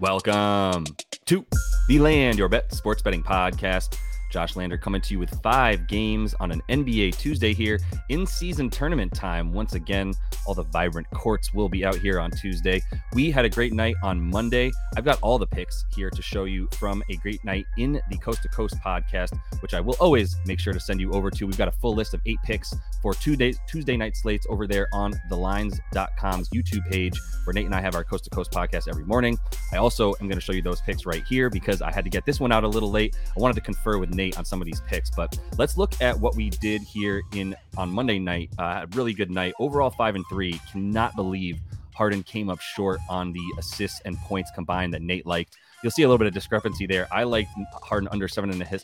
Welcome to the Land Your Bet Sports Betting Podcast. Josh Lander coming to you with five games on an NBA Tuesday here in season tournament time. Once again, all the vibrant courts will be out here on Tuesday. We had a great night on Monday. I've got all the picks here to show you from a great night in the Coast to Coast podcast, which I will always make sure to send you over to. We've got a full list of eight picks for two days, Tuesday night slates over there on thelines.com's YouTube page, where Nate and I have our Coast to Coast podcast every morning. I also am going to show you those picks right here because I had to get this one out a little late. I wanted to confer with Nate on some of these picks. But let's look at what we did here in on Monday night. Uh, really good night. Overall, five and three. Cannot believe Harden came up short on the assists and points combined that Nate liked. You'll see a little bit of discrepancy there. I liked Harden under seven and a half,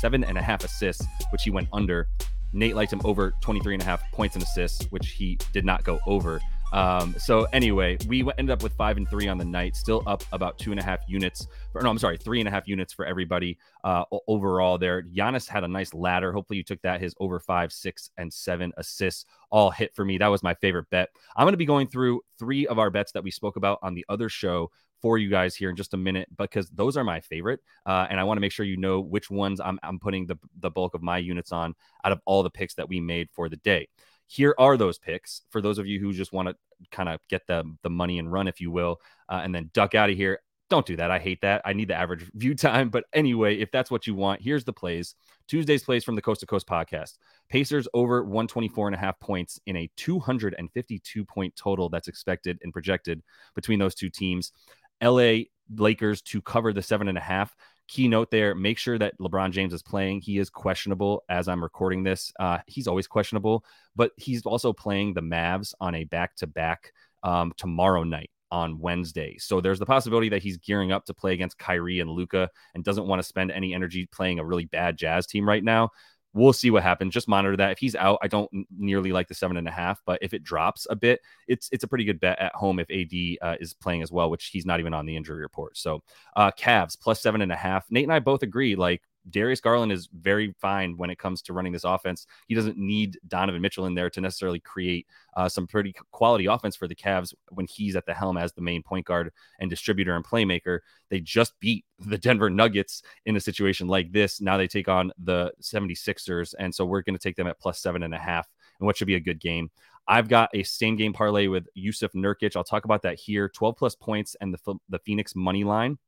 seven and a half assists, which he went under. Nate liked him over 23 and a half points and assists, which he did not go over. Um, so anyway, we ended up with five and three on the night, still up about two and a half units. For, no, I'm sorry, three and a half units for everybody uh, overall. There, Giannis had a nice ladder. Hopefully, you took that. His over five, six, and seven assists all hit for me. That was my favorite bet. I'm going to be going through three of our bets that we spoke about on the other show for you guys here in just a minute because those are my favorite, uh, and I want to make sure you know which ones I'm, I'm putting the the bulk of my units on out of all the picks that we made for the day here are those picks for those of you who just want to kind of get the the money and run, if you will, uh, and then duck out of here. Don't do that. I hate that. I need the average view time. But anyway, if that's what you want, here's the plays. Tuesday's plays from the Coast to Coast podcast. Pacers over 124 and a half points in a 252 point total that's expected and projected between those two teams. LA Lakers to cover the seven and a half keynote there make sure that lebron james is playing. He is questionable as i'm recording this. Uh, he's always questionable but he's also playing the mavs on a back-to-back um, tomorrow night on Wednesday. So there's the possibility that he's gearing up to play against Kyrie and Luka and doesn't want to spend any energy playing a really bad Jazz team right now we'll see what happens. Just monitor that. If he's out, I don't nearly like the seven and a half, but if it drops a bit, it's it's a pretty good bet at home if AD uh, is playing as well, which he's not even on the injury report. So, uh, Cavs plus seven and a half. Nate and I both agree. Like Darius Garland is very fine when it comes to running this offense. He doesn't need Donovan Mitchell in there to necessarily create uh, some pretty quality offense for the Cavs when he's at the helm as the main point guard and distributor and playmaker. They just beat the Denver Nuggets in a situation like this. Now they take on the 76ers. And so we're going to take them at plus seven and a half and what should be a good game. I've got a same game parlay with Jusuf Nurkic. I'll talk about that here. 12 plus points and the, the Phoenix money line.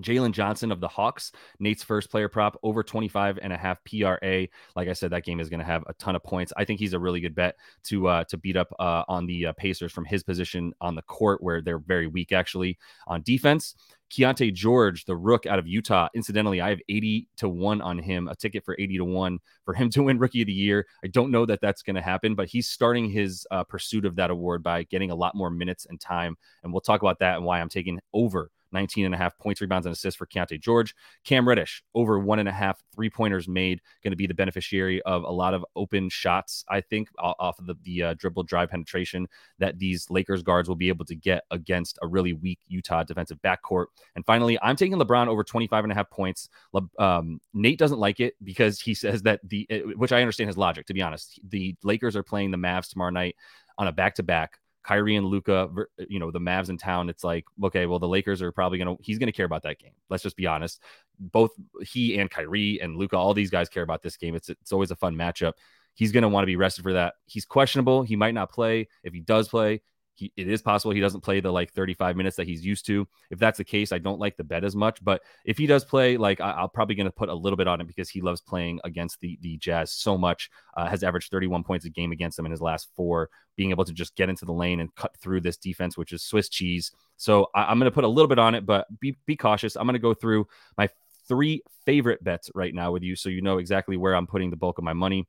Jalen Johnson of the Hawks, Nate's first player prop over 25 and a half PRA. Like I said, that game is going to have a ton of points. I think he's a really good bet to uh, to beat up uh, on the uh, Pacers from his position on the court, where they're very weak actually on defense. Keyonte George, the rook out of Utah. Incidentally, I have 80 to 1 on him, a ticket for 80 to 1 for him to win Rookie of the Year. I don't know that that's going to happen, but he's starting his uh, pursuit of that award by getting a lot more minutes and time. And we'll talk about that and why I'm taking over 19 and a half points, rebounds, and assists for Keyonte George. Cam Reddish, over one and a half three pointers made, going to be the beneficiary of a lot of open shots, I think, off of the, the uh, dribble drive penetration that these Lakers guards will be able to get against a really weak Utah defensive backcourt. And finally, I'm taking LeBron over 25 and a half points. Le, um, Nate doesn't like it because he says that the, which I understand his logic, to be honest. The Lakers are playing the Mavs tomorrow night on a back to back. Kyrie and Luka, you know, the Mavs in town, it's like, okay, well, the Lakers are probably going to, he's going to care about that game. Let's just be honest. Both he and Kyrie and Luka, all these guys care about this game. It's, it's always a fun matchup. He's going to want to be rested for that. He's questionable. He might not play. If he does play, he, it is possible he doesn't play the like 35 minutes that he's used to. If that's the case, I don't like the bet as much. But if he does play, like I, am probably going to put a little bit on it because he loves playing against the the Jazz so much. Uh, has averaged 31 points a game against them in his last four. Being able to just get into the lane and cut through this defense, which is Swiss cheese. So I, am going to put a little bit on it, but be be cautious. I'm going to go through my three favorite bets right now with you, so you know exactly where I'm putting the bulk of my money.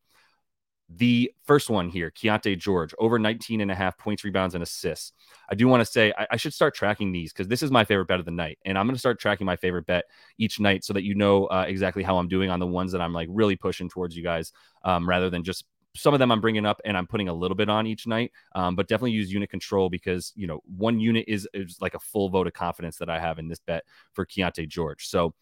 The first one here, Keyonte George, over 19 and a half points, rebounds, and assists. I do want to say I, I should start tracking these because this is my favorite bet of the night. And I'm going to start tracking my favorite bet each night so that you know uh, exactly how I'm doing on the ones that I'm like really pushing towards you guys um, rather than just some of them I'm bringing up and I'm putting a little bit on each night, um, but definitely use unit control because you know one unit is, is like a full vote of confidence that I have in this bet for Keyonte George. So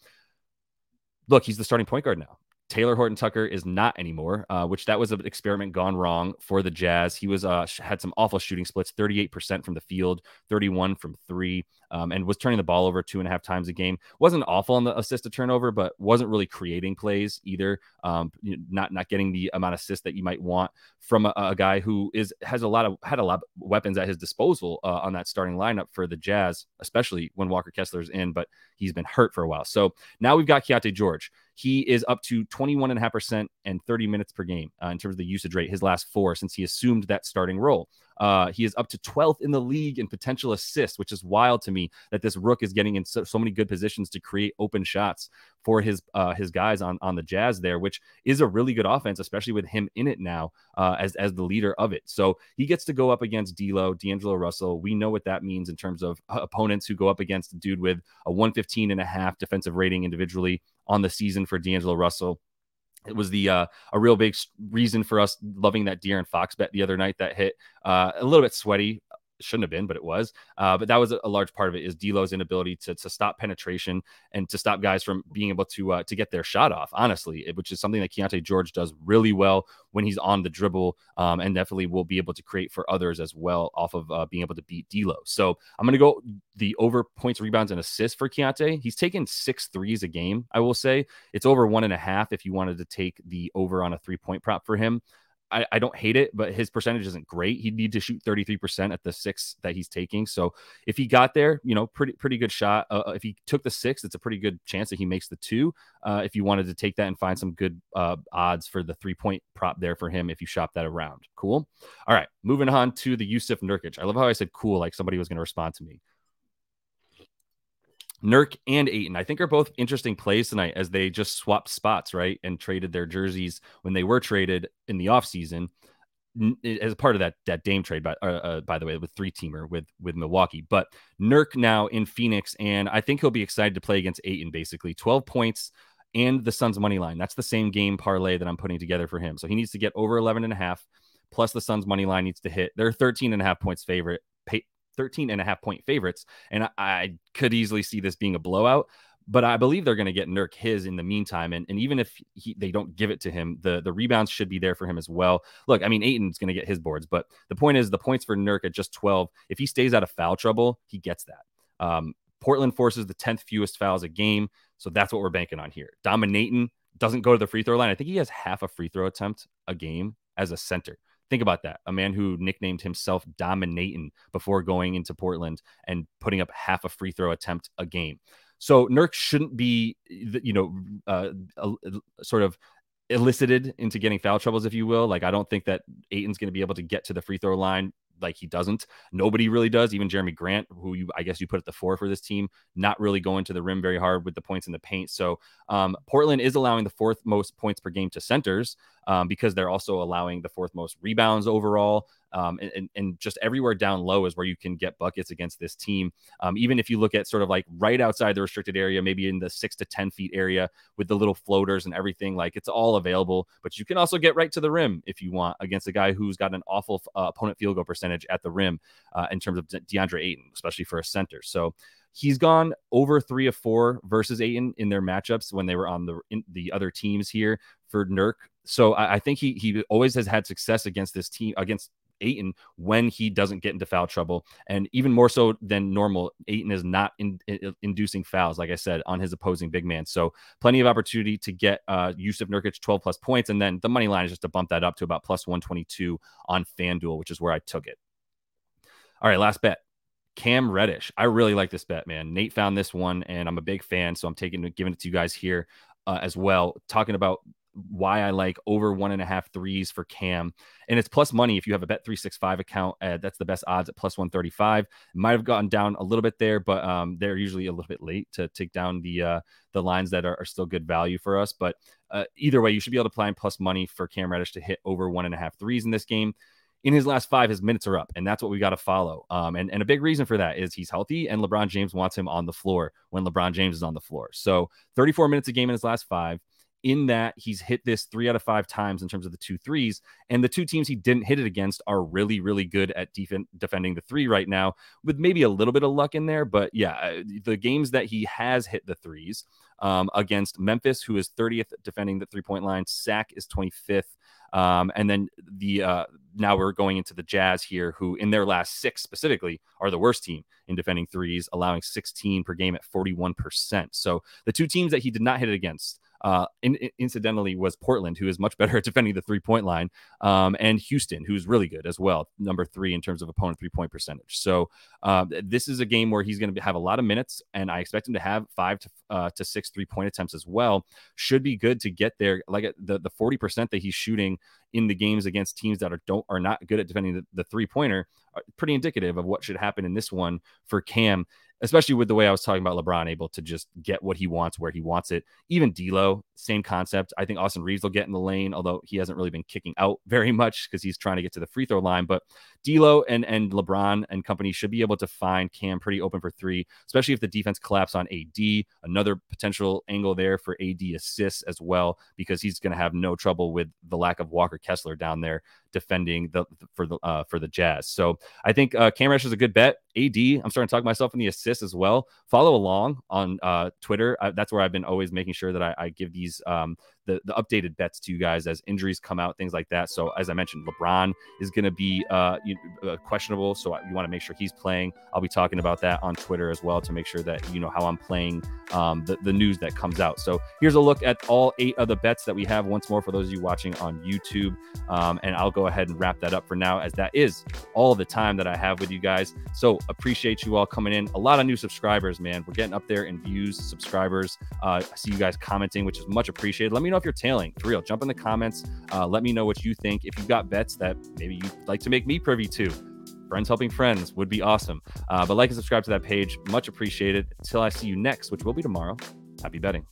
look, he's the starting point guard now Talen Horton Tucker is not anymore, uh, which that was an experiment gone wrong for the Jazz. He was uh, had some awful shooting splits, 38% from the field, 31 from three, um, and was turning the ball over two and a half times a game. wasn't awful on the assist to turnover, but wasn't really creating plays either. Um, not not getting the amount of assists that you might want from a, a, guy who is has a lot of had a lot of weapons at his disposal uh, on that starting lineup for the Jazz, especially when Walker Kessler's in, but he's been hurt for a while. So now we've got Keyonte George. He is up to 21.5% and 30 minutes per game uh, in terms of the usage rate, his last four since he assumed that starting role. Uh, he is up to 12th in the league in potential assists, which is wild to me that this rook is getting in so, so many good positions to create open shots for his uh, his guys on on the Jazz there, which is a really good offense, especially with him in it now uh, as as the leader of it. So he gets to go up against D'Lo, D'Angelo Russell. We know what that means in terms of uh, opponents who go up against a dude with a 115 and a half defensive rating individually on the season for D'Angelo Russell it was the uh, a real big reason for us loving that De'Aaron Fox bet the other night that hit uh, a little bit sweaty shouldn't have been, but it was. Uh, but that was a, large part of it is D'Lo's inability to, to stop penetration and to stop guys from being able to uh, to get their shot off. Honestly, which is something that Keyonte George does really well when he's on the dribble, um, and definitely will be able to create for others as well off of uh, being able to beat D'Lo. So I'm going to go the over points, rebounds, and assists for Keyonte. He's taken six threes a game. I will say it's over one and a half if you wanted to take the over on a three point prop for him. I, I don't hate it, but his percentage isn't great. He'd need to shoot 33% at the six that he's taking. So if he got there, you know, pretty pretty good shot. Uh, uh, if he took the six, it's a pretty good chance that he makes the two. Uh, if you wanted to take that and find some good uh, odds for the three point prop there for him, if you shop that around, cool. All right, moving on to the Jusuf Nurkic. I love how I said cool, like somebody was going to respond to me. Nurk and Ayton, I think, are both interesting plays tonight as they just swapped spots, right? And traded their jerseys when they were traded in the offseason as part of that that Dame trade, by, uh, uh, by the way, with three teamer with with Milwaukee. But Nurk now in Phoenix, and I think he'll be excited to play against Ayton. Basically, twelve points and the Suns money line. That's the same game parlay that I'm putting together for him. So he needs to get over 11 and a half, plus the Suns money line needs to hit. They're 13 and a half points favorite, 13 and a half point favorites. And I, I could easily see this being a blowout but I believe they're going to get Nurk his in the meantime. And, and even if he, they don't give it to him, the, the rebounds should be there for him as well. Look, I mean, Ayton's going to get his boards, but the point is the points for Nurk at just 12. If he stays out of foul trouble, he gets that. Um, Portland forces the 10th fewest fouls a game. So that's what we're banking on here. Dominating doesn't go to the free throw line. I think he has half a free throw attempt a game as a center. Think about that. A man who nicknamed himself Dominating before going into Portland and putting up half a free throw attempt a game. So Nurk shouldn't be, you know, uh, sort of elicited into getting foul troubles, if you will. Like, I don't think that Ayton's going to be able to get to the free throw line like he doesn't. Nobody really does. Even Jerami Grant, who you I guess you put at the four for this team, not really going to the rim very hard with the points in the paint. So um, Portland is allowing the fourth most points per game to centers um, because they're also allowing the fourth most rebounds overall. Um, and, and, just everywhere down low is where you can get buckets against this team. Um, even if you look at sort of like right outside the restricted area, maybe in the six to 10 feet area with the little floaters and everything, like it's all available. But you can also get right to the rim if you want against a guy who's got an awful uh, opponent field goal percentage at the rim uh, in terms of DeAndre Ayton, especially for a center. So he's gone over three of four versus Ayton in their matchups when they were on the the other teams here for Nurk. So I, I, think he he always has had success against this team against Ayton when he doesn't get into foul trouble. And even more so than normal, Ayton is not in, in, inducing fouls, like I said, on his opposing big man. So plenty of opportunity to get uh, Jusuf Nurkic 12 plus points. And then the money line is just to bump that up to about plus 122 on FanDuel, which is where I took it. All right, last bet. Cam Reddish. I really like this bet, man. Nate found this one, and I'm a big fan, so I'm taking giving it to you guys here uh, as well. Talking about why I like over one and a half threes for Cam. And it's plus money if you have a bet 365 account. Uh, that's the best odds at plus 135. might have gotten down a little bit there, but um, they're usually a little bit late to take down the uh, the lines that are, are, still good value for us. But uh, either way, you should be able to find plus money for Cam Reddish to hit over one and a half threes in this game. In his last five, his minutes are up, and that's what we got to follow. Um, and, and a big reason for that is he's healthy, and LeBron James wants him on the floor when LeBron James is on the floor. So 34 minutes a game in his last five in that he's hit this three out of five times in terms of the two threes. And the two teams he didn't hit it against are really, really good at def- defending the three right now, with maybe a little bit of luck in there. But yeah, uh, the games that he has hit the threes um, against Memphis, who is 30th defending the three point line, Sac is 25th. Um, and then the uh, now we're going into the Jazz here, who in their last six specifically are the worst team in defending threes, allowing 16 per game at 41%. So the two teams that he did not hit it against uh, in, incidentally, was Portland, who is much better at defending the three point line, um, and Houston, who's really good as well, number three in terms of opponent three point percentage. So uh, this is a game where he's going to have a lot of minutes, and I expect him to have five to uh, to six three point attempts as well. Should be good to get there. Like uh, the the forty percent that he's shooting in the games against teams that are don't are not good at defending the, the three pointer, pretty indicative of what should happen in this one for Cam especially with the way I was talking about LeBron able to just get what he wants where he wants it. Even D'Lo, same concept. I think Austin Reaves will get in the lane, although he hasn't really been kicking out very much because he's trying to get to the free throw line. But D'Lo and and LeBron and company should be able to find Cam pretty open for three, especially if the defense collapse on AD. Another potential angle there for AD assists as well because he's going to have no trouble with the lack of Walker Kessler down there defending the for the uh, for the Jazz. So I think uh, Cam Reddish is a good bet. AD, I'm starting to talk myself in the assists as well. Follow along on uh, Twitter. I, that's where I've been always making sure that I, I give these um, the, the updated bets to you guys as injuries come out, things like that. So as I mentioned, LeBron is going to be uh, uh, questionable, so you want to make sure he's playing. I'll be talking about that on Twitter as well to make sure that you know how I'm playing um, the the news that comes out. So here's a look at all eight of the bets that we have once more for those of you watching on YouTube, um, and I'll go ahead and wrap that up for now as that is all the time that I have with you guys. So appreciate you all coming in. A lot of new subscribers, man. We're getting up there in views, subscribers. Uh, I see you guys commenting, which is much appreciated. Let me know if you're tailing. For real, jump in the comments. Uh, let me know what you think. If you've got bets that maybe you'd like to make me privy to, friends helping friends would be awesome. Uh, but like and subscribe to that page. Much appreciated. Until I see you next, which will be tomorrow. Happy betting.